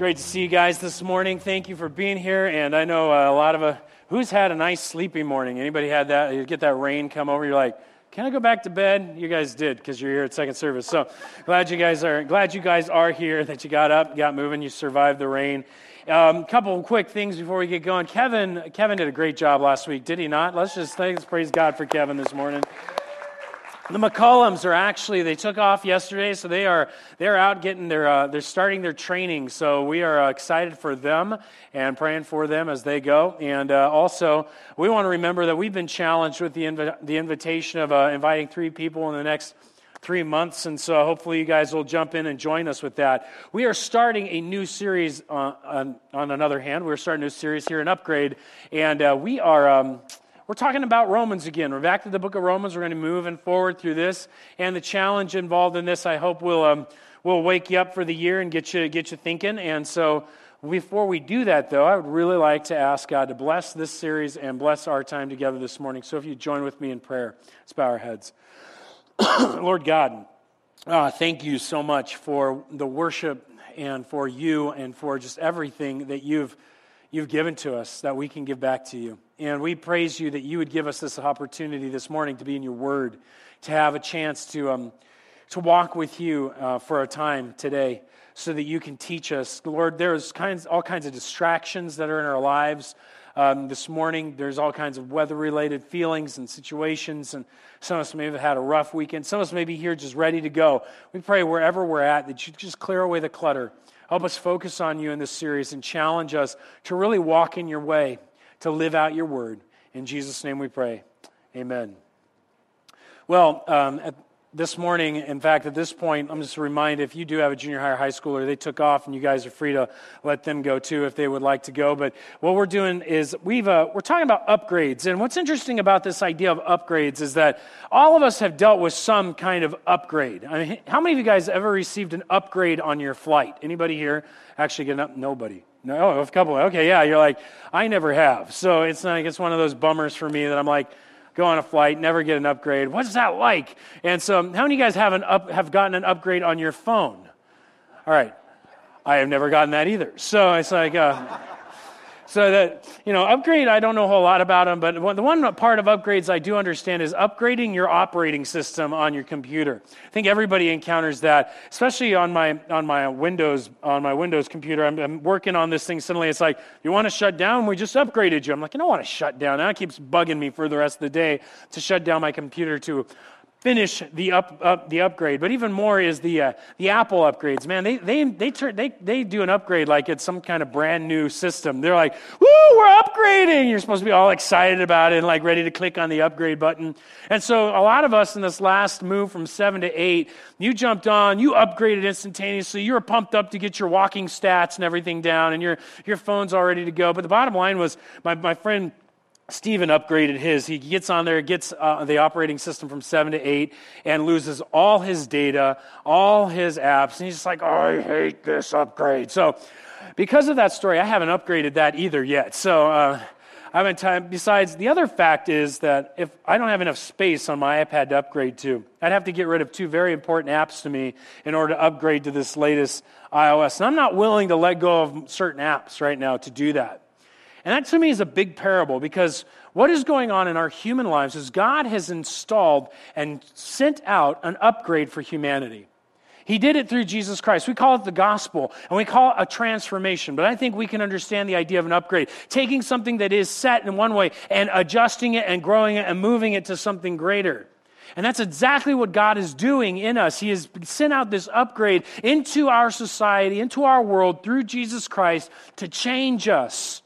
great to see you guys this morning. Thank you for being here. And I know uh, a lot of uh, who's had a nice sleepy morning. Anybody had that? You get that rain come over, you're like, "Can I go back to bed?" You guys did because you're here at second service. So glad you guys are glad you guys are here. That you got up, got moving, you survived the rain. A um, couple quick things before we get going. Kevin, Kevin did a great job last week, did he not? Let's just thanks, praise God for Kevin this morning. The McCollums are actually they took off yesterday, so they are they're out getting their uh, they're starting their training. So we are uh, excited for them and praying for them as they go. And uh, also, we want to remember that we've been challenged with the invi- the invitation of uh, inviting three people in the next three months, and so hopefully you guys will jump in and join us with that. We are starting a new series. Uh, on, on another hand, we're starting a new series here in Upgrade, and uh, we are. Um, we're talking about Romans again. We're back to the book of Romans. We're going to move and forward through this. And the challenge involved in this, I hope, will, um, will wake you up for the year and get you, get you thinking. And so, before we do that, though, I would really like to ask God to bless this series and bless our time together this morning. So, if you join with me in prayer, let's bow our heads. Lord God, uh, thank you so much for the worship and for you and for just everything that you've, you've given to us that we can give back to you. And we praise you that you would give us this opportunity this morning to be in your word, to have a chance to, um, to walk with you uh, for a time today so that you can teach us. Lord, there's kinds, all kinds of distractions that are in our lives. Um, this morning, there's all kinds of weather related feelings and situations, and some of us may have had a rough weekend. Some of us may be here just ready to go. We pray wherever we're at that you just clear away the clutter. Help us focus on you in this series and challenge us to really walk in your way to live out your word. In Jesus' name we pray. Amen. Well, um, at this morning, in fact, at this point, I'm just a reminder if you do have a junior high or high schooler, they took off, and you guys are free to let them go too if they would like to go. But what we're doing is we've, uh, we're talking about upgrades. And what's interesting about this idea of upgrades is that all of us have dealt with some kind of upgrade. I mean, how many of you guys ever received an upgrade on your flight? Anybody here actually get up? Nobody. No, oh, a couple. Okay, yeah. You're like, I never have. So it's like it's one of those bummers for me that I'm like, go on a flight, never get an upgrade. What's that like? And so, how many of you guys have an up, have gotten an upgrade on your phone? All right, I have never gotten that either. So it's like. Uh, so that, you know, upgrade, I don't know a whole lot about them, but the one part of upgrades I do understand is upgrading your operating system on your computer. I think everybody encounters that, especially on my, on my Windows, on my Windows computer. I'm, I'm working on this thing. Suddenly it's like, you want to shut down? We just upgraded you. I'm like, I don't want to shut down. That keeps bugging me for the rest of the day to shut down my computer to finish the up, up, the upgrade. But even more is the uh, the Apple upgrades. Man, they they they turn they they do an upgrade like it's some kind of brand new system. They're like, "Woo, we're upgrading!" You're supposed to be all excited about it and like ready to click on the upgrade button. And so a lot of us in this last move from seven to eight, you jumped on, you upgraded instantaneously. You were pumped up to get your walking stats and everything down, and your your phone's all ready to go. But the bottom line was, my my friend Stephen upgraded his. He gets on there, gets uh, the operating system from 7 to 8, and loses all his data, all his apps. And he's just like, I hate this upgrade. So, because of that story, I haven't upgraded that either yet. So, uh, I haven't time. Besides, the other fact is that if I don't have enough space on my iPad to upgrade to, I'd have to get rid of two very important apps to me in order to upgrade to this latest iOS. And I'm not willing to let go of certain apps right now to do that. And that to me is a big parable because what is going on in our human lives is God has installed and sent out an upgrade for humanity. He did it through Jesus Christ. We call it the gospel and we call it a transformation. But I think we can understand the idea of an upgrade. Taking something that is set in one way and adjusting it and growing it and moving it to something greater. And that's exactly what God is doing in us. He has sent out this upgrade into our society, into our world through Jesus Christ to change us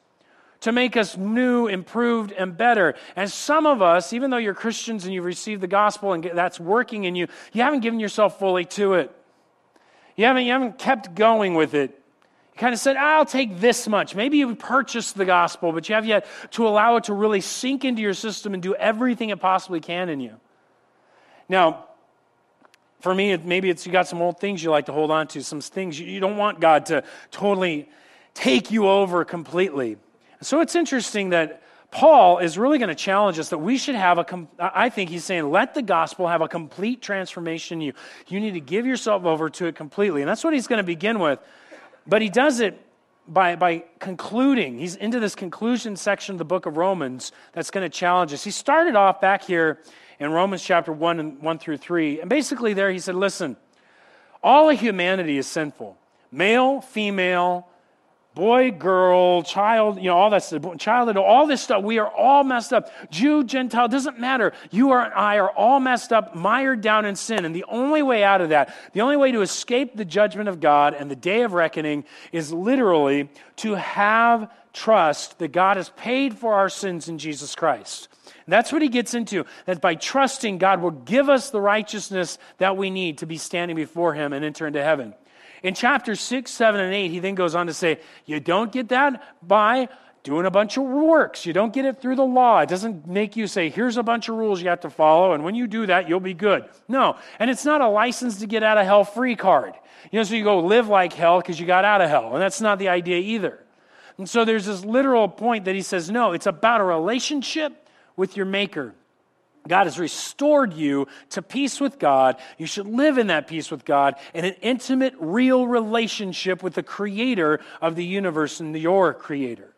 to make us new, improved, and better. And some of us, even though you're Christians and you've received the gospel and that's working in you, you haven't given yourself fully to it. You haven't, you haven't kept going with it. You kind of said, I'll take this much. Maybe you purchased the gospel, but you have yet to allow it to really sink into your system and do everything it possibly can in you. Now, for me, maybe it's you got some old things you like to hold on to, some things you don't want God to totally take you over completely. So it's interesting that Paul is really going to challenge us that we should have a, I think he's saying, let the gospel have a complete transformation in you. You need to give yourself over to it completely. And that's what he's going to begin with. But he does it by, by concluding. He's into this conclusion section of the book of Romans that's going to challenge us. He started off back here in Romans chapter 1 and 1 through 3. And basically, there he said, Listen, all of humanity is sinful male, female, boy, girl, child, you know, all that stuff, child, all this stuff. We are all messed up. Jew, Gentile, doesn't matter. You and I are all messed up, mired down in sin. And the only way out of that, the only way to escape the judgment of God and the day of reckoning is literally to have trust that God has paid for our sins in Jesus Christ. And that's what he gets into. That by trusting, God will give us the righteousness that we need to be standing before him and enter into heaven. In chapters 6, 7, and 8, he then goes on to say, You don't get that by doing a bunch of works. You don't get it through the law. It doesn't make you say, Here's a bunch of rules you have to follow, and when you do that, you'll be good. No. And it's not a license to get out of hell free card. You know, so you go live like hell because you got out of hell. And that's not the idea either. And so there's this literal point that he says, No, it's about a relationship with your Maker. God has restored you to peace with God. You should live in that peace with God in an intimate, real relationship with the creator of the universe and your creator.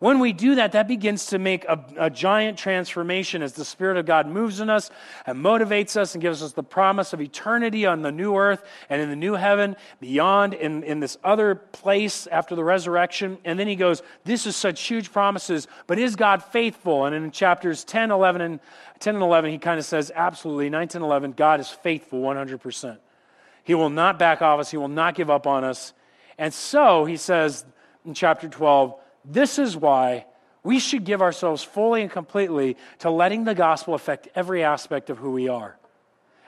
When we do that, that begins to make a, a, giant transformation as the Spirit of God moves in us and motivates us and gives us the promise of eternity on the new earth and in the new heaven, beyond in, in this other place after the resurrection. And then he goes, This is such huge promises, but is God faithful? And in chapters 10, 11, and 10 and 11, he kind of says, Absolutely, 9, 10, 11, God is faithful 100%. He will not back off us, He will not give up on us. And so, he says in chapter 12, this is why we should give ourselves fully and completely to letting the gospel affect every aspect of who we are.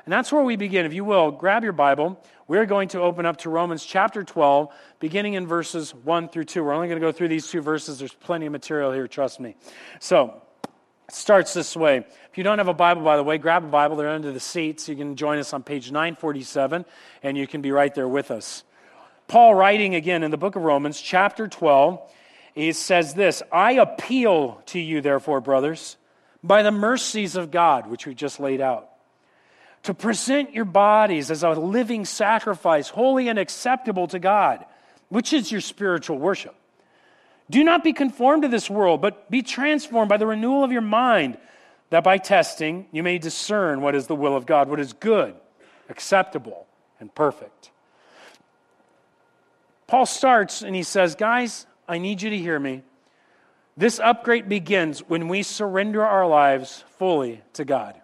And that's where we begin. If you will, grab your Bible. We're going to open up to Romans chapter 12, beginning in verses 1 through 2. We're only going to go through these two verses. There's plenty of material here, trust me. So, starts this way. If you don't have a Bible, by the way, grab a Bible. They're under the seats. You can join us on page 947, and you can be right there with us. Paul, writing again in the book of Romans, chapter 12, he says this I appeal to you, therefore, brothers, by the mercies of God, which we just laid out, to present your bodies as a living sacrifice, holy and acceptable to God, which is your spiritual worship. Do not be conformed to this world, but be transformed by the renewal of your mind, that by testing you may discern what is the will of God, what is good, acceptable, and perfect. Paul starts and he says, Guys, I need you to hear me. This upgrade begins when we surrender our lives fully to God.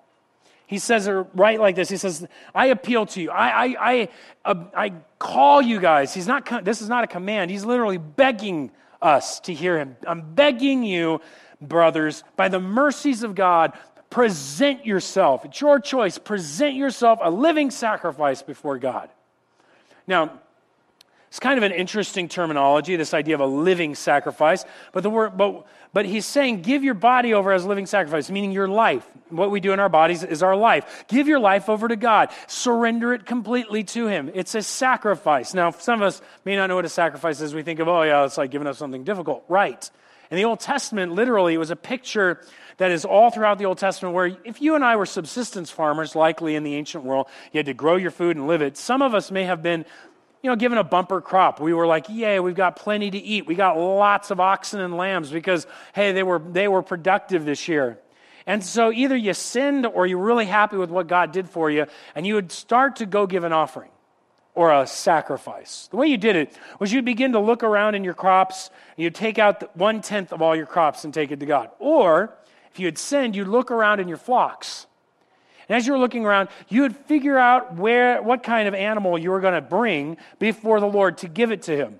He says it right like this. He says, I appeal to you. I, I, I, uh, I call you guys. He's not, this is not a command. He's literally begging us to hear him. I'm begging you, brothers, by the mercies of God, present yourself. It's your choice. Present yourself a living sacrifice before God. Now, it's kind of an interesting terminology, this idea of a living sacrifice. But the word, but, but he's saying, give your body over as living sacrifice, meaning your life. What we do in our bodies is our life. Give your life over to God. Surrender it completely to Him. It's a sacrifice. Now, some of us may not know what a sacrifice is. We think of, oh, yeah, it's like giving up something difficult. Right. In the Old Testament, literally, it was a picture that is all throughout the Old Testament where if you and I were subsistence farmers, likely in the ancient world, you had to grow your food and live it. Some of us may have been you know, given a bumper crop, we were like, yay, we've got plenty to eat. We got lots of oxen and lambs because, hey, they were, they were productive this year. And so either you sinned or you're really happy with what God did for you, and you would start to go give an offering or a sacrifice. The way you did it was you'd begin to look around in your crops, and you'd take out one tenth of all your crops and take it to God. Or if you had sinned, you'd look around in your flocks and as you were looking around, you would figure out where, what kind of animal you were going to bring before the Lord to give it to Him.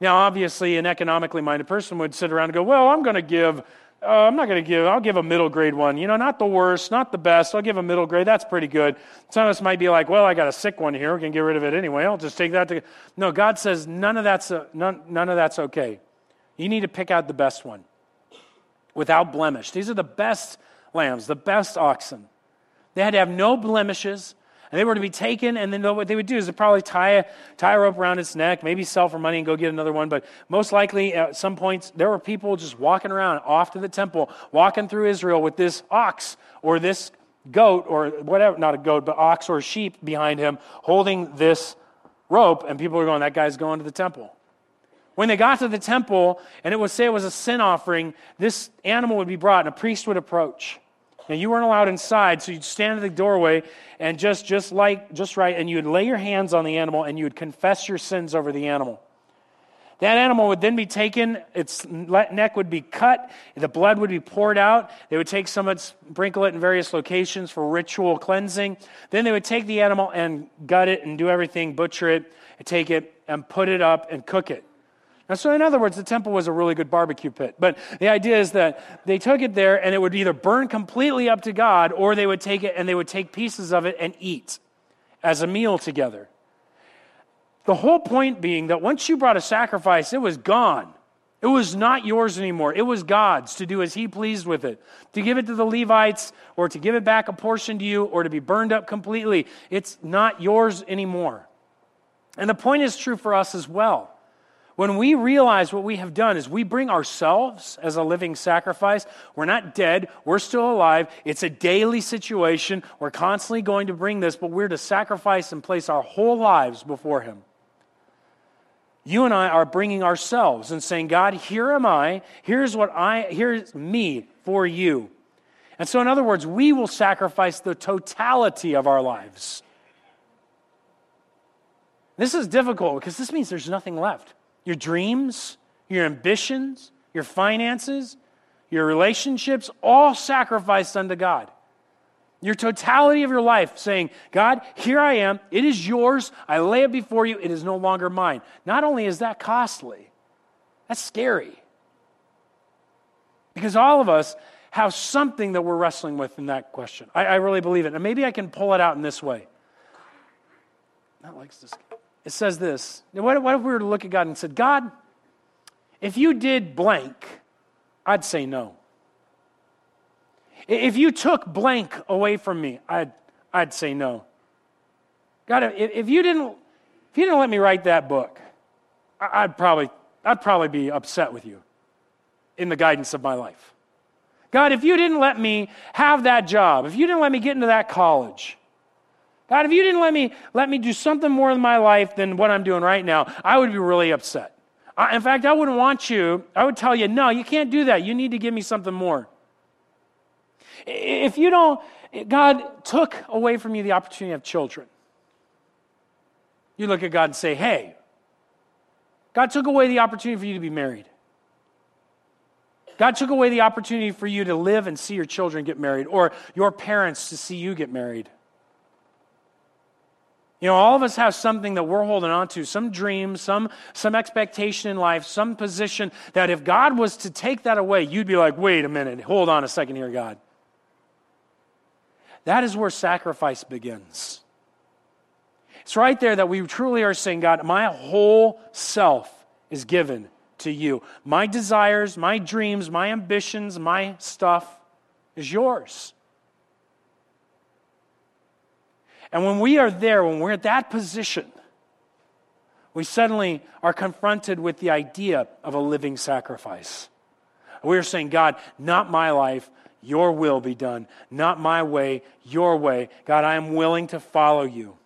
Now, obviously, an economically minded person would sit around and go, Well, I'm going to give, uh, I'm not going to give, I'll give a middle grade one. You know, not the worst, not the best. I'll give a middle grade. That's pretty good. Some of us might be like, Well, I got a sick one here. We can get rid of it anyway. I'll just take that to. No, God says none of that's, a, none, none of that's okay. You need to pick out the best one without blemish. These are the best lambs, the best oxen. They had to have no blemishes. And they were to be taken, and then what they would do is probably tie a, tie a rope around its neck, maybe sell for money and go get another one. But most likely, at some points, there were people just walking around off to the temple, walking through Israel with this ox or this goat or whatever, not a goat, but ox or sheep behind him, holding this rope, and people were going, that guy's going to the temple. When they got to the temple, and it would say it was a sin offering, this animal would be brought, and a priest would approach. Now you weren't allowed inside, so you'd stand at the doorway and just just like just right, and you would lay your hands on the animal and you would confess your sins over the animal. That animal would then be taken, its neck would be cut, the blood would be poured out. They would take some of it, sprinkle it in various locations for ritual cleansing. Then they would take the animal and gut it and do everything, butcher it, take it and put it up and cook it. Now, so in other words, the temple was a really good barbecue pit. But the idea is that they took it there and it would either burn completely up to God or they would take it and they would take pieces of it and eat as a meal together. The whole point being that once you brought a sacrifice, it was gone. It was not yours anymore. It was God's to do as He pleased with it. To give it to the Levites, or to give it back a portion to you, or to be burned up completely. It's not yours anymore. And the point is true for us as well. When we realize what we have done is we bring ourselves as a living sacrifice. We're not dead, we're still alive. It's a daily situation. We're constantly going to bring this, but we're to sacrifice and place our whole lives before Him. You and I are bringing ourselves and saying, God, here am I. Here's what I, here's me for you. And so, in other words, we will sacrifice the totality of our lives. This is difficult because this means there's nothing left. Your dreams, your ambitions, your finances, your relationships, all sacrificed unto God. Your totality of your life saying, God, here I am. It is yours. I lay it before you. It is no longer mine. Not only is that costly, that's scary. Because all of us have something that we're wrestling with in that question. I, I really believe it. And maybe I can pull it out in this way. Not like this. It says this. What, if we were to look at God and said, God, if you did blank, I'd say no. If you took blank away from me, I'd, I'd say no. God, if, if, you didn't, if you didn't let me write that book, I'd probably, I'd probably be upset with you in the guidance of my life. God, if you didn't let me have that job, if you didn't let me get into that college, God, if you didn't let me let me do something more in my life than what I'm doing right now, I would be really upset. in fact, I wouldn't want you. I would tell you, no, you can't do that. You need to give me something more. If you don't, God took away from you the opportunity of children. You look at God and say, hey, God took away the opportunity for you to be married. God took away the opportunity for you to live and see your children get married, or your parents to see you get married. You know, all of us have something that we're holding on to, some dream, some, some expectation in life, some position that if God was to take that away, you'd be like, wait a minute, hold on a second here, God. That is where sacrifice begins. It's right there that we truly are saying, God, my whole self is given to you. My desires, my dreams, my ambitions, my stuff is yours. And when we are there, when we're at that position, we suddenly are confronted with the idea of a living sacrifice. We're saying, God, not my life, your will be done, not my way, your way. God, I am willing to follow you.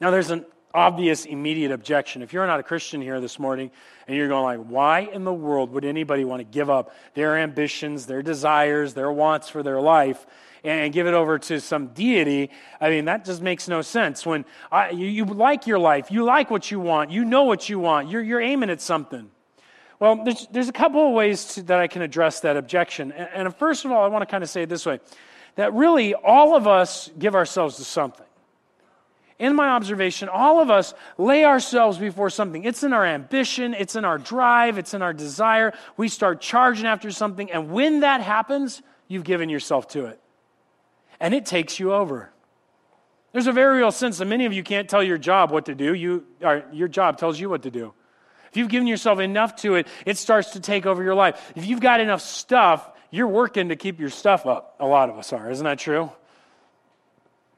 Now, there's an obvious, immediate objection. If you're not a Christian here this morning and you're going like, why in the world would anybody want to give up their ambitions, their desires, their wants for their life and give it over to some deity? I mean, that just makes no sense. When I, you, you like your life, you like what you want, you know what you want, you're, you're aiming at something. Well, there's, there's a couple of ways to, that I can address that objection. And, and first of all, I want to kind of say it this way that really all of us give ourselves to something. In my observation, all of us lay ourselves before something. It's in our ambition, it's in our drive, it's in our desire. We start charging after something, and when that happens, you've given yourself to it. And it takes you over. There's a very real sense that many of you can't tell your job what to do. You, your job tells you what to do. If you've given yourself enough to it, it starts to take over your life. If you've got enough stuff, you're working to keep your stuff up. A lot of us are, isn't that true?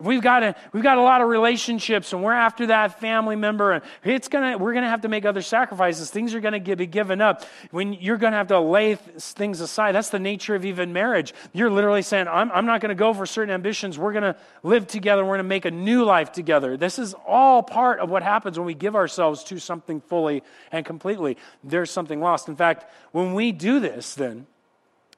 We've got, a, we've got a lot of relationships and we're after that family member and it's gonna, we're going to have to make other sacrifices. Things are going to be given up. When you're going to have to lay things aside. That's the nature of even marriage. You're literally saying, I'm, I'm not going to go for certain ambitions. We're going to live together. We're going to make a new life together. This is all part of what happens when we give ourselves to something fully and completely. There's something lost. In fact, when we do this, then,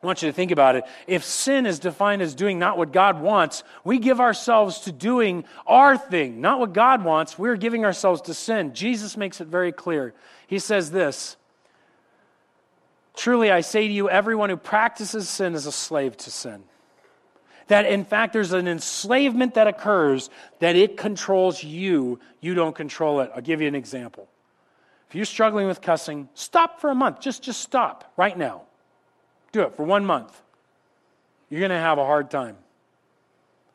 I want you to think about it. If sin is defined as doing not what God wants, we give ourselves to doing our thing, not what God wants. We're giving ourselves to sin. Jesus makes it very clear. He says this Truly, I say to you, everyone who practices sin is a slave to sin. That in fact, there's an enslavement that occurs that it controls you. You don't control it. I'll give you an example. If you're struggling with cussing, stop for a month. Just, just stop right now. Do it for one month. You're going to have a hard time.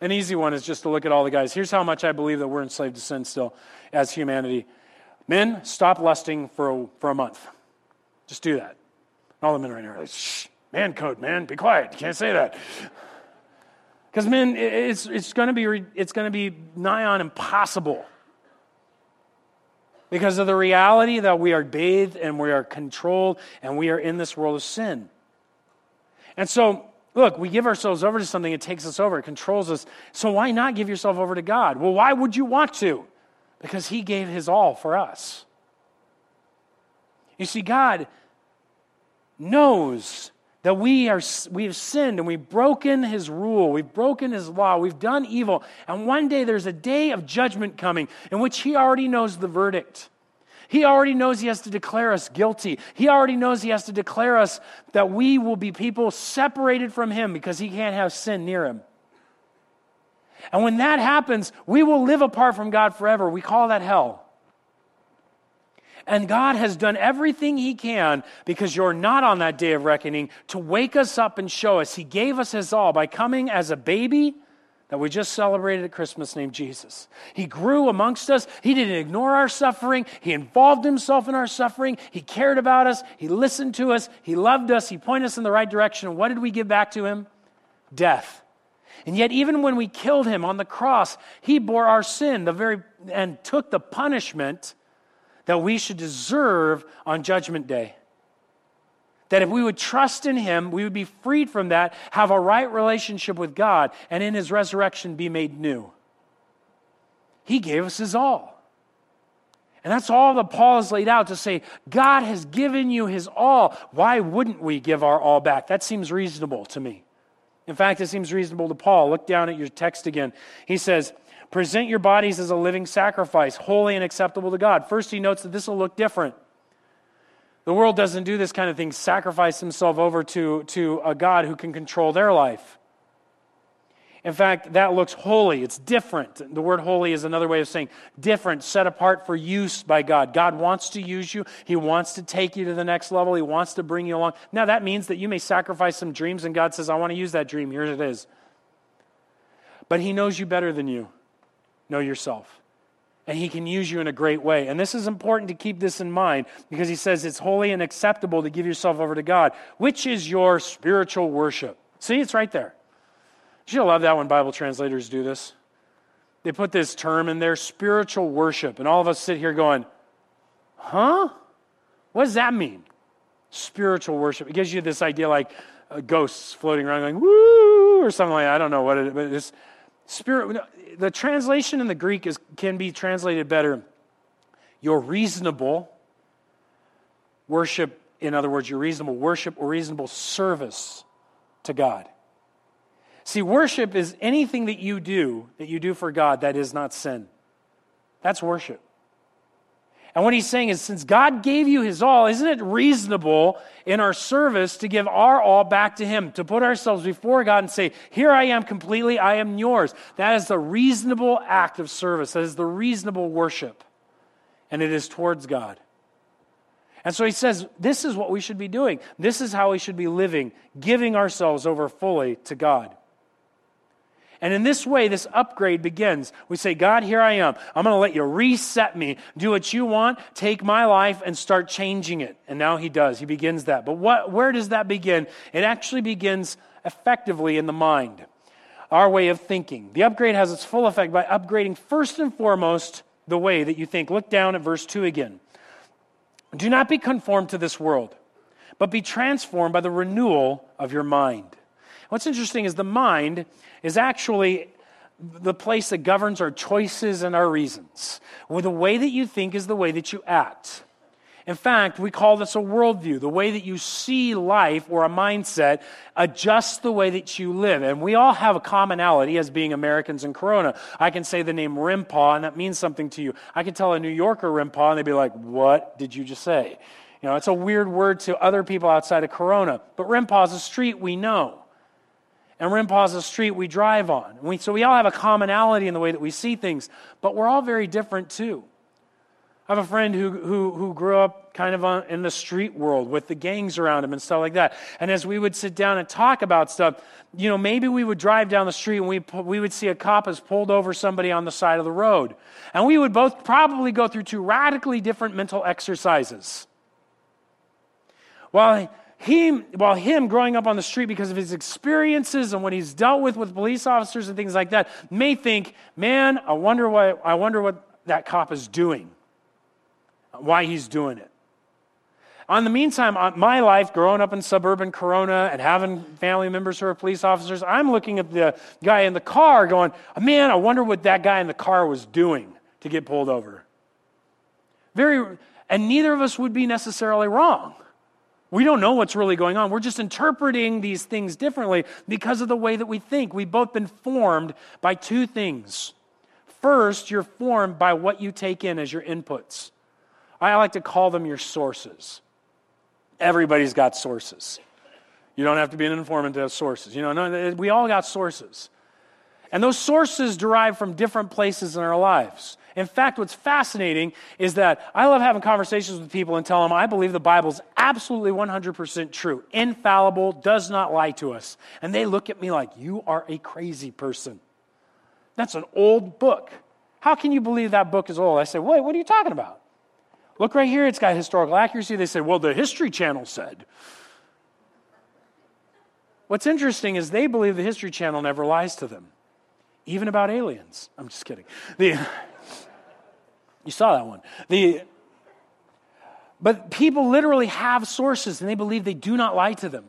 An easy one is just to look at all the guys. Here's how much I believe that we're enslaved to sin still as humanity. Men, stop lusting for a, for a month. Just do that. All the men right now are like, shh, man code, man, be quiet. You can't say that. Because men, it's, it's going to be it's going to be nigh on impossible. Because of the reality that we are bathed and we are controlled and we are in this world of sin. And so, look, we give ourselves over to something, it takes us over, it controls us. So, why not give yourself over to God? Well, why would you want to? Because He gave His all for us. You see, God knows that we are we have sinned and we've broken his rule we've broken his law we've done evil and one day there's a day of judgment coming in which he already knows the verdict he already knows He has to declare us guilty. He already knows He has to declare us that we will be people separated from Him because He can't have sin near Him. And when that happens, we will live apart from God forever. We call that hell. And God has done everything He can because you're not on that day of reckoning to wake us up and show us. He gave us His all by coming as a baby that we just celebrated at Christmas named Jesus. He grew amongst us. He didn't ignore our suffering. He involved himself in our suffering. He cared about us. He listened to us. He loved us. He pointed us in the right direction. And what did we give back to him? Death. And yet, even when we killed him on the cross, he bore our sin the very, and took the punishment that we should deserve on Judgment Day. That if we would trust in Him, we would be freed from that, have a right relationship with God, and in His resurrection be made new. He gave us His all. And that's all that Paul has laid out to say, God has given you His all. Why wouldn't we give our all back? That seems reasonable to me. In fact, it seems reasonable to Paul. Look down at your text again. He says, Present your bodies as a living sacrifice, holy and acceptable to God. First, he notes that this will look different. The world doesn't do this kind of thing, sacrifice himself over to, to a God who can control their life. In fact, that looks holy. It's different. The word holy is another way of saying different, set apart for use by God. God wants to use you. He wants to take you to the next level. He wants to bring you along. Now, that means that you may sacrifice some dreams, and God says, I want to use that dream. Here it is. But He knows you better than you know yourself and he can use you in a great way. And this is important to keep this in mind because he says it's holy and acceptable to give yourself over to God, which is your spiritual worship. See, it's right there. You love that when Bible translators do this. They put this term in there, spiritual worship, and all of us sit here going, huh? What does that mean? Spiritual worship. It gives you this idea like uh, ghosts floating around going, woo, or something like that. I don't know what it is, but it's spirit the translation in the Greek is, can be translated better. Your reasonable worship, in other words, your reasonable worship or reasonable service to God. See, worship is anything that you do, that you do for God, that is not sin. That's worship. And what he's saying is, since God gave you his all, isn't it reasonable in our service to give our all back to him, to put ourselves before God and say, Here I am completely, I am yours? That is the reasonable act of service. That is the reasonable worship. And it is towards God. And so he says, This is what we should be doing. This is how we should be living, giving ourselves over fully to God. And in this way, this upgrade begins. We say, God, here I am. I'm going to let you reset me, do what you want, take my life, and start changing it. And now he does. He begins that. But what, where does that begin? It actually begins effectively in the mind. our way of thinking. The upgrade has its full effect by upgrading first and foremost the way that you think. Look down at verse 2 again. Do not be conformed to this world, but be transformed by the renewal of your mind. What's interesting is the mind is actually the place that governs our choices and our reasons. Well, the way that you think is the way that you act. In fact, we call this a worldview. The way that you see life or a mindset adjusts the way that you live. And we all have a commonality as being Americans in Corona. I can say the name Rimpau, and that means something to you. I can tell a New Yorker Rimpau, and they'd be like, What did you just say? You know, it's a weird word to other people outside of Corona. But Rimpau is a street we know. And is a street we drive on. We, so we all have a commonality in the way that we see things, but we're all very different too. I have a friend who, who, who grew up kind of on, in the street world with the gangs around him and stuff like that. And as we would sit down and talk about stuff, you know, maybe we would drive down the street and we, we would see a cop has pulled over somebody on the side of the road. And we would both probably go through two radically different mental exercises. While he, while him growing up on the street because of his experiences and what he's dealt with with police officers and things like that may think, man, I wonder what, I wonder what that cop is doing why he's doing it. On the meantime, uh, my life, growing up in suburban Corona and having family members who are police officers, I'm looking at the guy in the car going, man, I wonder what that guy in the car was doing to get pulled over. Very, and neither of us would be necessarily wrong. We don't know what's really going on. We're just interpreting these things differently because of the way that we think. We've both been formed by two things. First, you're formed by what you take in as your inputs. I like to call them your sources. Everybody's got sources. You don't have to be an informant to have sources. You know, no, we all got sources. And those sources derive from different places in our lives. In fact, what's fascinating is that I love having conversations with people and tell them I believe the Bible is absolutely 100% true, infallible, does not lie to us. And they look at me like, You are a crazy person. That's an old book. How can you believe that book is old? I say, Wait, what are you talking about? Look right here, it's got historical accuracy. They say, well, the History Channel said. What's interesting is they believe the History Channel never lies to them, even about aliens. I'm just kidding. The, you saw that one. The, but people literally have sources and they believe they do not lie to them.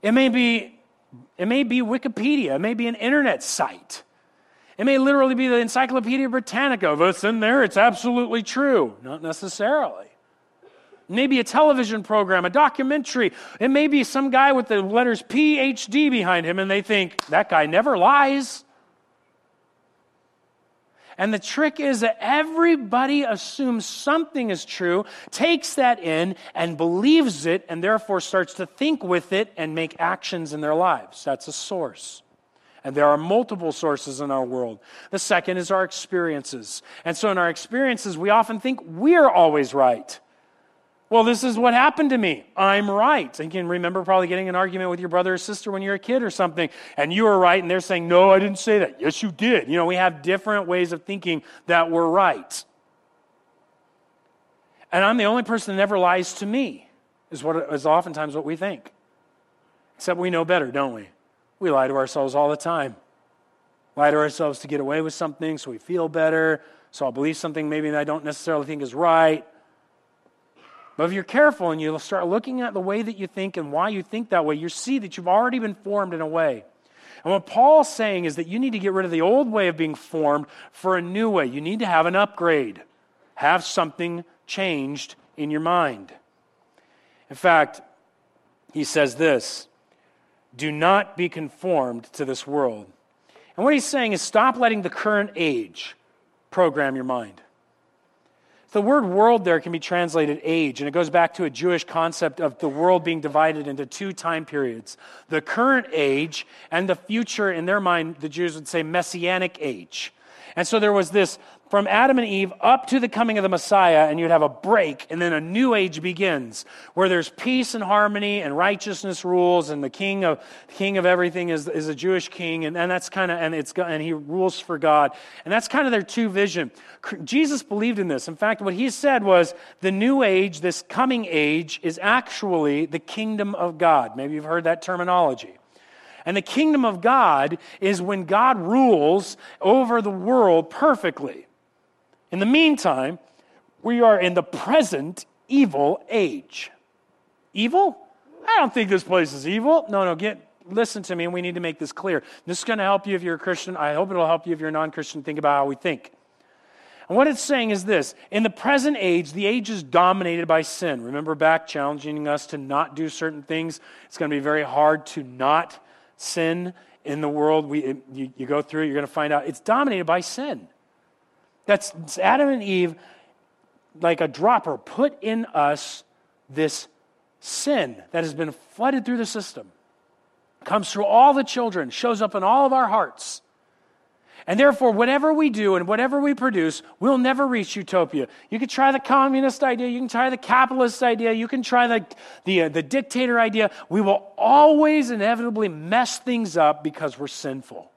It may be, it may be Wikipedia, it may be an internet site. It may literally be the Encyclopedia Britannica. If it's in there, it's absolutely true. Not necessarily. Maybe a television program, a documentary. It may be some guy with the letters PhD behind him, and they think, that guy never lies. And the trick is that everybody assumes something is true, takes that in, and believes it, and therefore starts to think with it and make actions in their lives. That's a source. And there are multiple sources in our world. The second is our experiences. And so in our experiences, we often think we're always right. Well, this is what happened to me. I'm right. And you can remember probably getting an argument with your brother or sister when you're a kid or something, and you were right, and they're saying, No, I didn't say that. Yes, you did. You know, we have different ways of thinking that we're right. And I'm the only person that never lies to me, is what is oftentimes what we think. Except we know better, don't we? We lie to ourselves all the time. Lie to ourselves to get away with something so we feel better, so I'll believe something maybe that I don't necessarily think is right. But if you're careful and you start looking at the way that you think and why you think that way, you see that you've already been formed in a way. And what Paul's saying is that you need to get rid of the old way of being formed for a new way. You need to have an upgrade, have something changed in your mind. In fact, he says this do not be conformed to this world. And what he's saying is stop letting the current age program your mind. The word world there can be translated age, and it goes back to a Jewish concept of the world being divided into two time periods the current age and the future, in their mind, the Jews would say messianic age. And so there was this from Adam and Eve up to the coming of the Messiah, and you'd have a break, and then a new age begins where there's peace and harmony and righteousness rules, and the king of king of everything is, is a Jewish king, and, and that's kind of and it's and he rules for God, and that's kind of their two vision. Jesus believed in this. In fact, what he said was the new age, this coming age, is actually the kingdom of God. Maybe you've heard that terminology. And the kingdom of God is when God rules over the world perfectly. In the meantime, we are in the present evil age. Evil? I don't think this place is evil. No, no, get listen to me, and we need to make this clear. This is going to help you if you're a Christian. I hope it'll help you if you're a non-Christian. Think about how we think. And what it's saying is this in the present age, the age is dominated by sin. Remember back challenging us to not do certain things. It's going to be very hard to not sin in the world. We, you, you go through you're going to find out it's dominated by sin. That's Adam and Eve, like a dropper, put in us this sin that has been flooded through the system. Comes through all the children, shows up in all of our hearts. And therefore, whatever we do and whatever we produce, we'll never reach utopia. You can try the communist idea, you can try the capitalist idea, you can try the, the, uh, the dictator idea. We will always inevitably mess things up because we're sinful.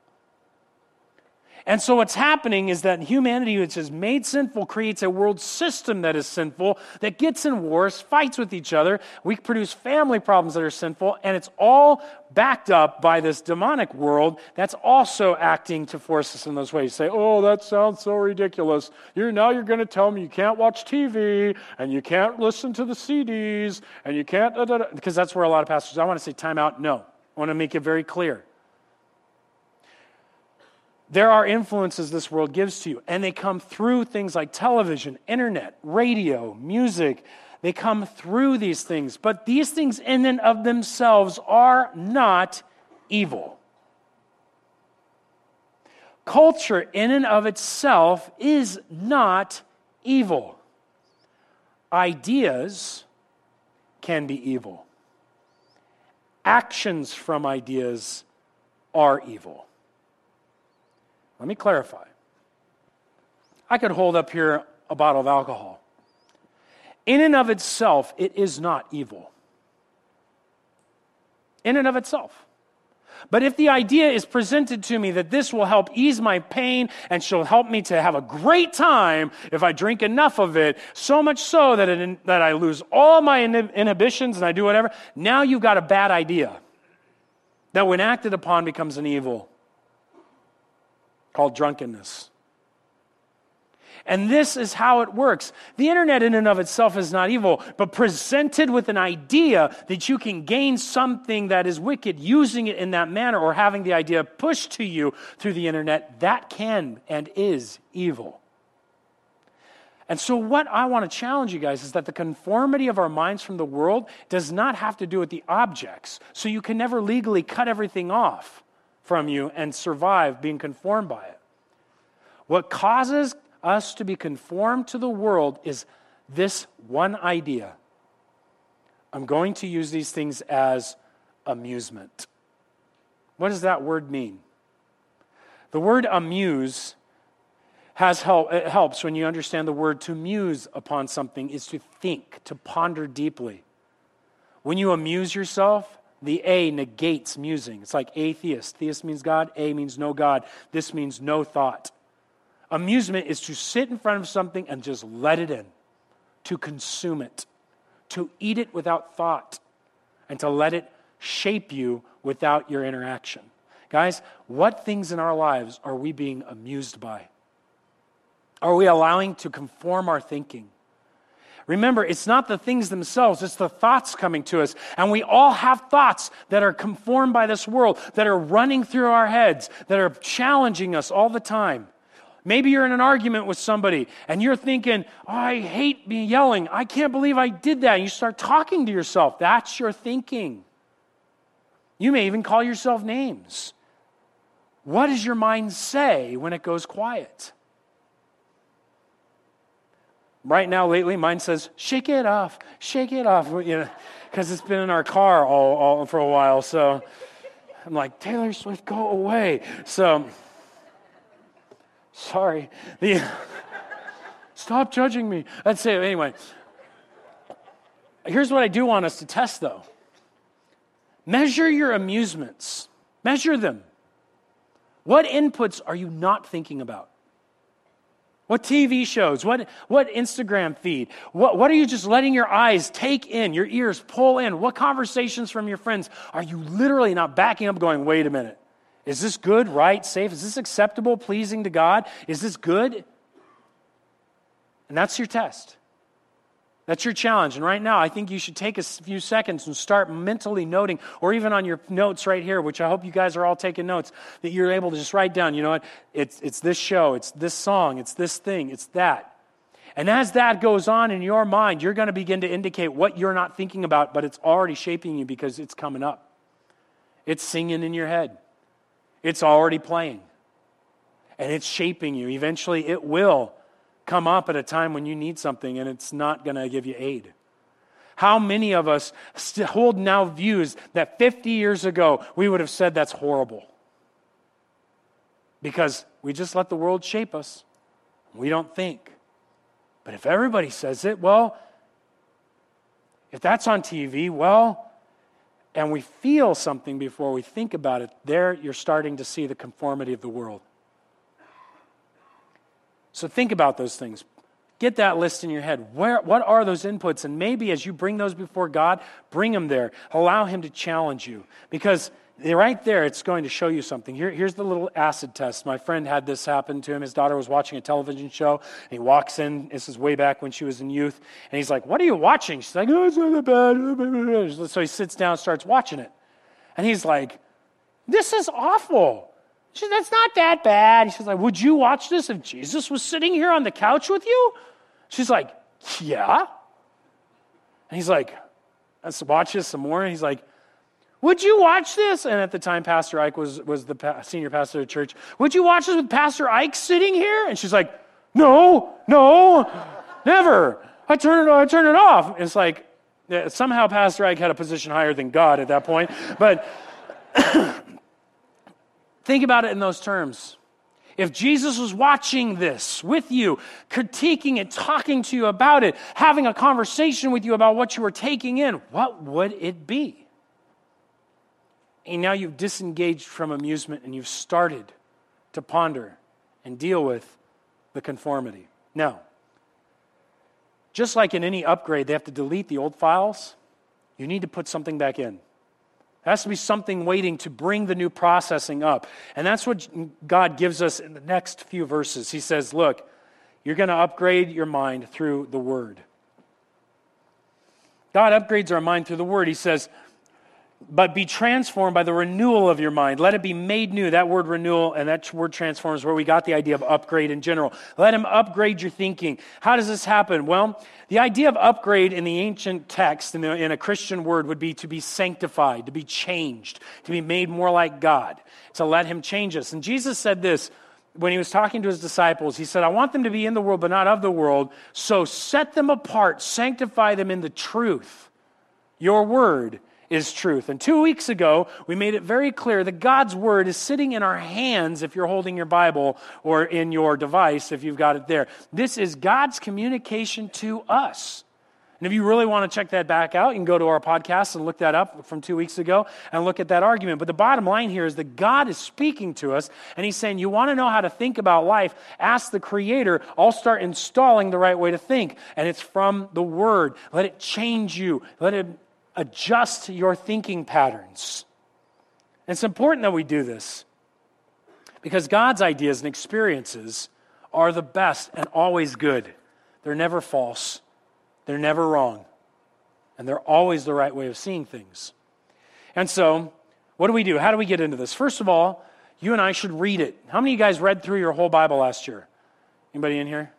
And so, what's happening is that humanity, which is made sinful, creates a world system that is sinful, that gets in wars, fights with each other. We produce family problems that are sinful, and it's all backed up by this demonic world that's also acting to force us in those ways. say, oh, that sounds so ridiculous. You're, now you're going to tell me you can't watch TV, and you can't listen to the CDs, and you can't, because that's where a lot of pastors, I want to say, time out. No. I want to make it very clear. There are influences this world gives to you, and they come through things like television, internet, radio, music. They come through these things, but these things in and of themselves are not evil. Culture in and of itself is not evil. Ideas can be evil. Actions from ideas are evil. Let me clarify. I could hold up here a bottle of alcohol. In and of itself, it is not evil. In and of itself. But if the idea is presented to me that this will help ease my pain and shall help me to have a great time if I drink enough of it, so much so that, it, that I lose all my inhibitions and I do whatever, now you've got a bad idea that when acted upon becomes an evil called drunkenness. And this is how it works. The internet, in and of itself, is not evil, but presented with an idea that you can gain something that is wicked using it in that manner or having the idea pushed to you through the internet, that can and is evil. And so, what I want to challenge you guys is that the conformity of our minds from the world does not have to do with the objects. So, you can never legally cut everything off from you and survive being conformed by it. What causes us to be conformed to the world is this one idea. I'm going to use these things as amusement. What does that word mean? The word amuse has help, it helps when you understand the word to muse upon something is to think, to ponder deeply. When you amuse yourself, the A negates musing. It's like atheist. Theist means God, A means no God. This means no thought. Amusement is to sit in front of something and just let it in, to consume it, to eat it without thought, and to let it shape you without your interaction. Guys, what things in our lives are we being amused by? Are we allowing to conform our thinking? Remember, it's not the things themselves, it's the thoughts coming to us. And we all have thoughts that are conformed by this world, that are running through our heads, that are challenging us all the time. Maybe you're in an argument with somebody and you're thinking, oh, I hate me yelling. I can't believe I did that. And you start talking to yourself. That's your thinking. You may even call yourself names. What does your mind say when it goes quiet? Right now, lately, mine says, shake it off, shake it off, you know, because it's been in our car all, all for a while. So I'm like, Taylor Swift, go away. So, sorry. The, stop judging me. That's it. Anyway, here's what I do want us to test, though measure your amusements, measure them. What inputs are you not thinking about? What TV shows? What, what Instagram feed? What, what are you just letting your eyes take in, your ears pull in? What conversations from your friends are you literally not backing up going, wait a minute? Is this good, right, safe? Is this acceptable, pleasing to God? Is this good? And that's your test. That's your challenge. And right now, I think you should take a few seconds and start mentally noting, or even on your notes right here, which I hope you guys are all taking notes, that you're able to just write down, you know what? It's, it's this show, it's this song, it's this thing, it's that. And as that goes on in your mind, you're going to begin to indicate what you're not thinking about, but it's already shaping you because it's coming up. It's singing in your head, it's already playing, and it's shaping you. Eventually, it will come up at a time when you need something and it's not going to give you aid? How many of us hold now views that 50 years ago we would have said that's horrible? Because we just let the world shape us. We don't think. But if everybody says it, well, if that's on TV, well, and we feel something before we think about it, there you're starting to see the conformity of the world. So think about those things. Get that list in your head. Where, what are those inputs? And maybe as you bring those before God, bring them there. Allow Him to challenge you. Because right there, it's going to show you something. Here, here's the little acid test. My friend had this happen to him. His daughter was watching a television show, and he walks in. This is way back when she was in youth. And he's like, What are you watching? She's like, Oh, it's not that bad. So he sits down starts watching it. And he's like, This is awful. She said, That's not that bad. She's like, Would you watch this if Jesus was sitting here on the couch with you? She's like, Yeah. And he's like, Let's watch this some more. And he's like, Would you watch this? And at the time, Pastor Ike was, was the senior pastor of the church. Would you watch this with Pastor Ike sitting here? And she's like, No, no, never. I turn it, I turn it off. It's like, somehow Pastor Ike had a position higher than God at that point. But Think about it in those terms. If Jesus was watching this with you, critiquing it, talking to you about it, having a conversation with you about what you were taking in, what would it be? And now you've disengaged from amusement and you've started to ponder and deal with the conformity. Now, just like in any upgrade, they have to delete the old files, you need to put something back in. There has to be something waiting to bring the new processing up. And that's what God gives us in the next few verses. He says, Look, you're going to upgrade your mind through the Word. God upgrades our mind through the Word. He says, but be transformed by the renewal of your mind. Let it be made new. That word renewal and that word transform is where we got the idea of upgrade in general. Let him upgrade your thinking. How does this happen? Well, the idea of upgrade in the ancient text, in, the, in a Christian word, would be to be sanctified, to be changed, to be made more like God, to let him change us. And Jesus said this when he was talking to his disciples. He said, I want them to be in the world, but not of the world. So set them apart, sanctify them in the truth. Your word is truth. And two weeks ago, we made it very clear that God's Word is sitting in our hands if you're holding your Bible or in your device if you've got it there. This is God's communication to us. And if you really want to check that back out, you can go to our podcast and look that up from two weeks ago and look at that argument. But the bottom line here is that God is speaking to us and He's saying, You want to know how to think about life? Ask the Creator. I'll start installing the right way to think. And it's from the Word. Let it change you. Let it adjust your thinking patterns. And it's important that we do this because God's ideas and experiences are the best and always good. They're never false, they're never wrong, and they're always the right way of seeing things. And so, what do we do? How do we get into this? First of all, you and I should read it. How many of you guys read through your whole Bible last year? Anybody in here?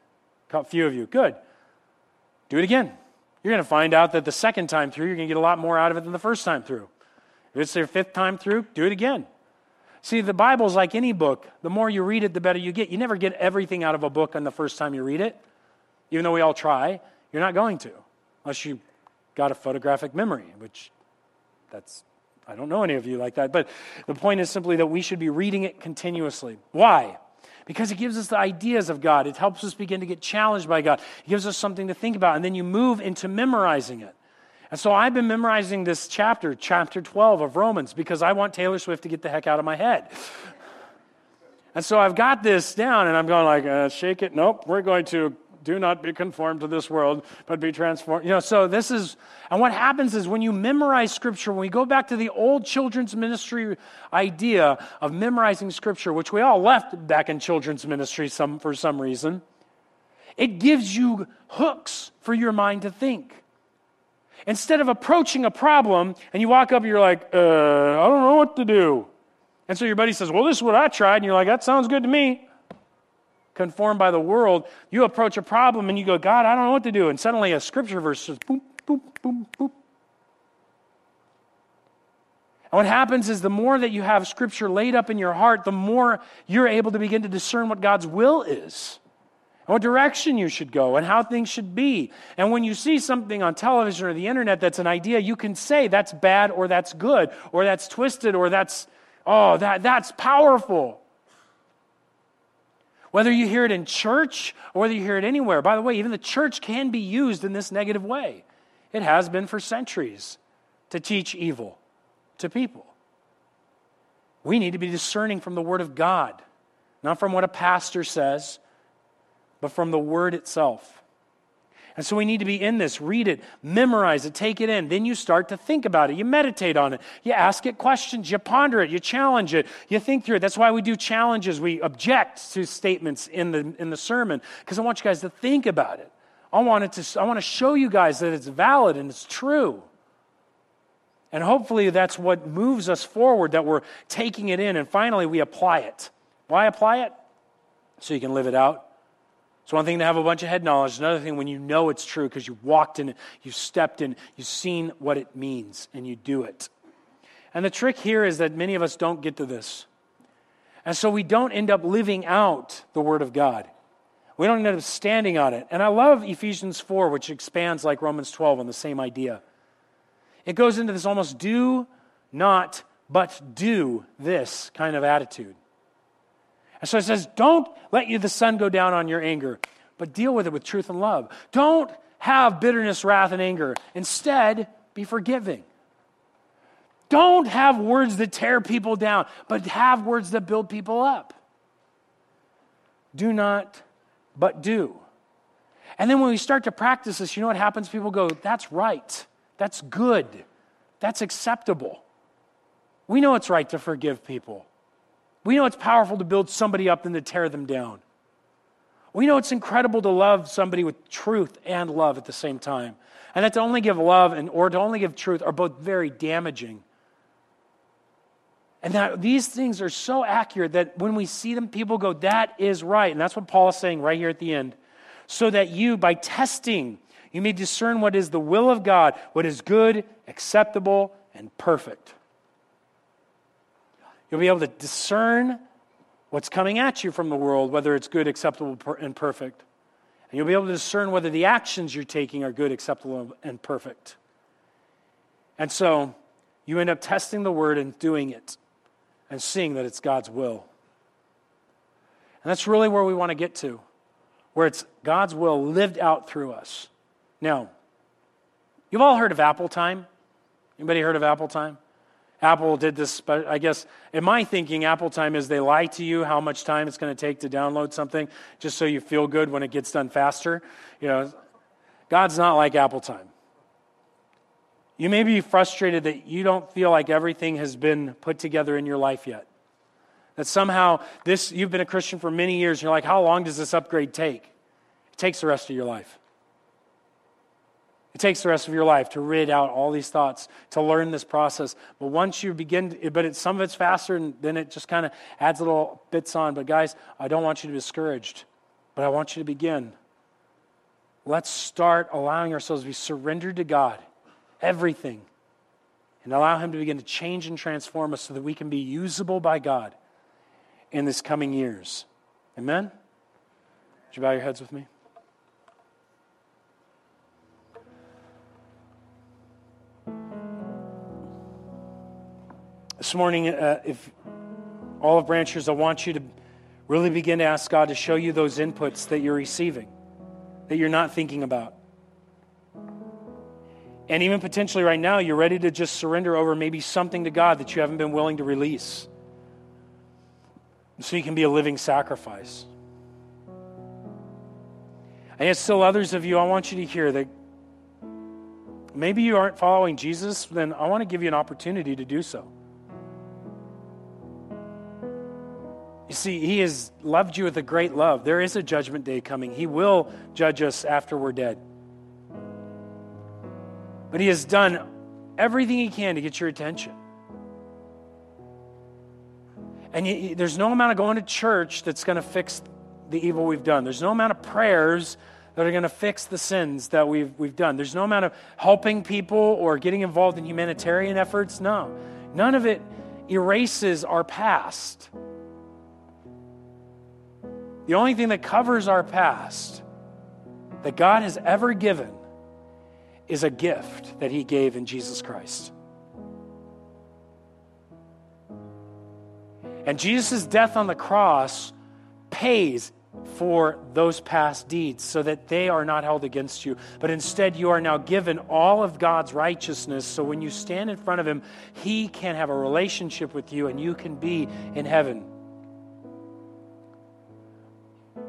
A few of you. Good. Do it again you're going to find out that the second time through, you're going to get a lot more out of it than the first time through. If it's your fifth time through, do it again. See, the Bible's like any book. The more you read it, the better you get. You never get everything out of a book on the first time you read it. Even though we all try, you're not going to, unless you got a photographic memory, which that's, I don't know any of you like that. But the point is simply that we should be reading it continuously. Why? Because it gives us the ideas of God. It helps us begin to get challenged by God. It gives us something to think about, and then you move into memorizing it. And so I've been memorizing this chapter, chapter 12 of Romans, because I want Taylor Swift to get the heck out of my head. And so I've got this down, and I'm going like, uh, shake it. Nope, we're going to do not be conformed to this world, but be transformed. You know, so this is, and what happens is when you memorize Scripture, when we go back to the old children's ministry idea of memorizing Scripture, which we all left back in children's ministry some, for some reason, it gives you hooks for your mind to think. Instead of approaching a problem and you walk up and you're like, uh, I don't know what to do. And so your buddy says, Well, this is what I tried. And you're like, That sounds good to me. Conformed by the world, you approach a problem and you go, God, I don't know what to do. And suddenly a scripture verse says, boom, boom, boom, boom. And what happens is the more that you have scripture laid up in your heart, the more you're able to begin to discern what God's will is and what direction you should go and how things should be. And when you see something on television or the internet that's an idea, you can say that's bad or that's good or that's twisted or that's, oh, that, that's powerful. Whether you hear it in church or whether you hear it anywhere. By the way, even the church can be used in this negative way. It has been for centuries to teach evil to people. We need to be discerning from the Word of God, not from what a pastor says but from the Word itself. And so we need to be in this, read it, memorize it, take it in. Then you start to think about it. You meditate on it. You ask it questions. You ponder it. You challenge it. You think through it. That's why we do challenges. We object to statements in the, in the sermon because I want you guys to think about it. I want, it to, I want to show you guys that it's valid and it's true. And hopefully that's what moves us forward, that we're taking it in and finally we apply it. Why apply it? So you can live it out it's one thing to have a bunch of head knowledge, another thing when you know it's true because you walked in it, you've stepped in, you've seen what it means, and you do it. And the trick here is that many of us don't get to this. And so we don't end up living out the Word of God. We don't end up standing on it. And I love Ephesians 4, which expands like Romans 12 on the same idea. It goes into this almost do not, but do this kind of attitude. And so it says, don't let you the sun go down on your anger, but deal with it with truth and love. Don't have bitterness, wrath, and anger. Instead, be forgiving. Don't have words that tear people down, but have words that build people up. Do not, but do. And then when we start to practice this, you know what happens? People go, that's right. That's good. That's acceptable. We know it's right to forgive people. We know it's powerful to build somebody up than to tear them down. We know it's incredible to love somebody with truth and love at the same time. And that to only give love and or to only give truth are both very damaging. And that these things are so accurate that when we see them, people go, that is right. And that's what Paul is saying right here at the end. So that you, by testing, you may discern what is the will of God, what is good, acceptable, and perfect. You'll be able to discern what's coming at you from the world, whether it's good, acceptable, and perfect. And you'll be able to discern whether the actions you're taking are good, acceptable, and perfect. And so you end up testing the word and doing it and seeing that it's God's will. And that's really where we want to get to, where it's God's will lived out through us. Now, you've all heard of Apple time. Anybody heard of Apple time? Apple did this, but I guess in my thinking, Apple time is they lie to you how much time it's going to take to download something just so you feel good when it gets done faster. You know, God's not like Apple time. You may be frustrated that you don't feel like everything has been put together in your life yet. That somehow this you've been a Christian for many years, and you're like, how long does this upgrade take? It takes the rest of your life. It takes the rest of your life to rid out all these thoughts, to learn this process. But once you begin, but some of it's faster, and then it just kind of adds little bits on. But guys, I don't want you to be discouraged, but I want you to begin. Let's start allowing ourselves to be surrendered to God, everything, and allow Him to begin to change and transform us so that we can be usable by God in this coming years. Amen? Would you bow your heads with me? This morning, uh, if Olive Branchers, I want you to really begin to ask God to show you those inputs that you're receiving, that you're not thinking about. And even potentially right now, you're ready to just surrender over maybe something to God that you haven't been willing to release. so you can be a living sacrifice. And yet, still others of you, I want you to hear that maybe you aren't following Jesus, then I want to give you an opportunity to do so. You see, He has loved you with a great love. There is a judgment day coming. He will judge us after we're dead. But He has done everything He can to get your attention. And you, there's no amount of going to church that's going to fix the evil we've done. There's no amount of prayers that are going to fix the sins that we've, we've done. There's no amount of helping people or getting involved in humanitarian efforts. No. None of it erases our past. The only thing that covers our past that God has ever given is a gift that He gave in Jesus Christ. And Jesus' death on the cross pays for those past deeds so that they are not held against you. But instead, you are now given all of God's righteousness. So when you stand in front of Him, He can have a relationship with you and you can be in heaven.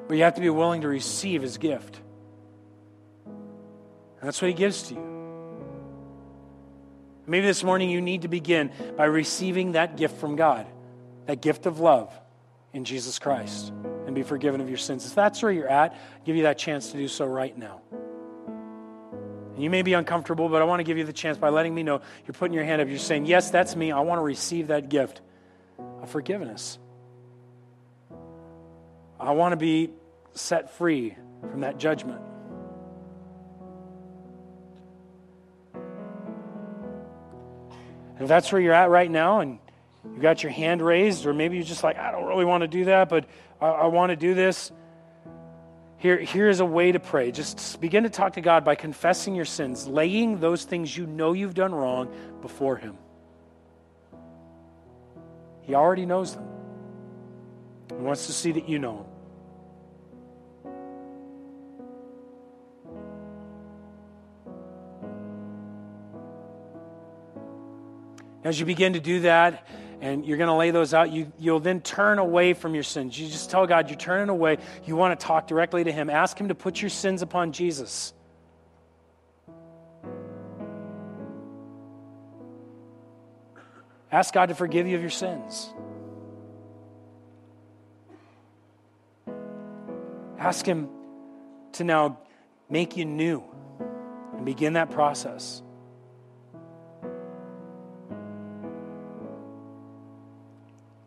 But you have to be willing to receive His gift. And that's what He gives to you. Maybe this morning you need to begin by receiving that gift from God, that gift of love in Jesus Christ and be forgiven of your sins. If that's where you're at, I'll give you that chance to do so right now. And you may be uncomfortable, but I want to give you the chance by letting me know you're putting your hand up. You're saying, Yes, that's me. I want to receive that gift of forgiveness. I want to be set free from that judgment. And if that's where you're at right now and you got your hand raised, or maybe you're just like, I don't really want to do that, but I, I want to do this. Here, here's a way to pray. Just begin to talk to God by confessing your sins, laying those things you know you've done wrong before Him. He already knows them. He wants to see that you know Him. As you begin to do that, and you're going to lay those out, you, you'll then turn away from your sins. You just tell God you're turning away. You want to talk directly to Him. Ask Him to put your sins upon Jesus. Ask God to forgive you of your sins. Ask Him to now make you new and begin that process.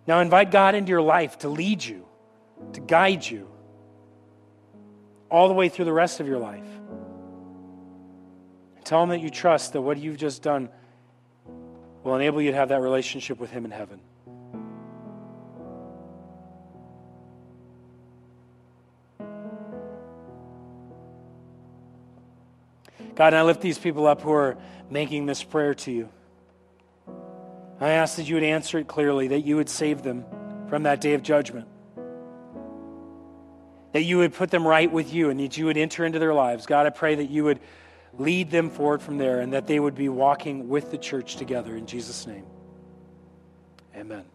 Now invite God into your life to lead you, to guide you all the way through the rest of your life. Tell Him that you trust that what you've just done will enable you to have that relationship with Him in heaven. God, I lift these people up who are making this prayer to you. I ask that you would answer it clearly, that you would save them from that day of judgment, that you would put them right with you, and that you would enter into their lives. God, I pray that you would lead them forward from there and that they would be walking with the church together in Jesus' name. Amen.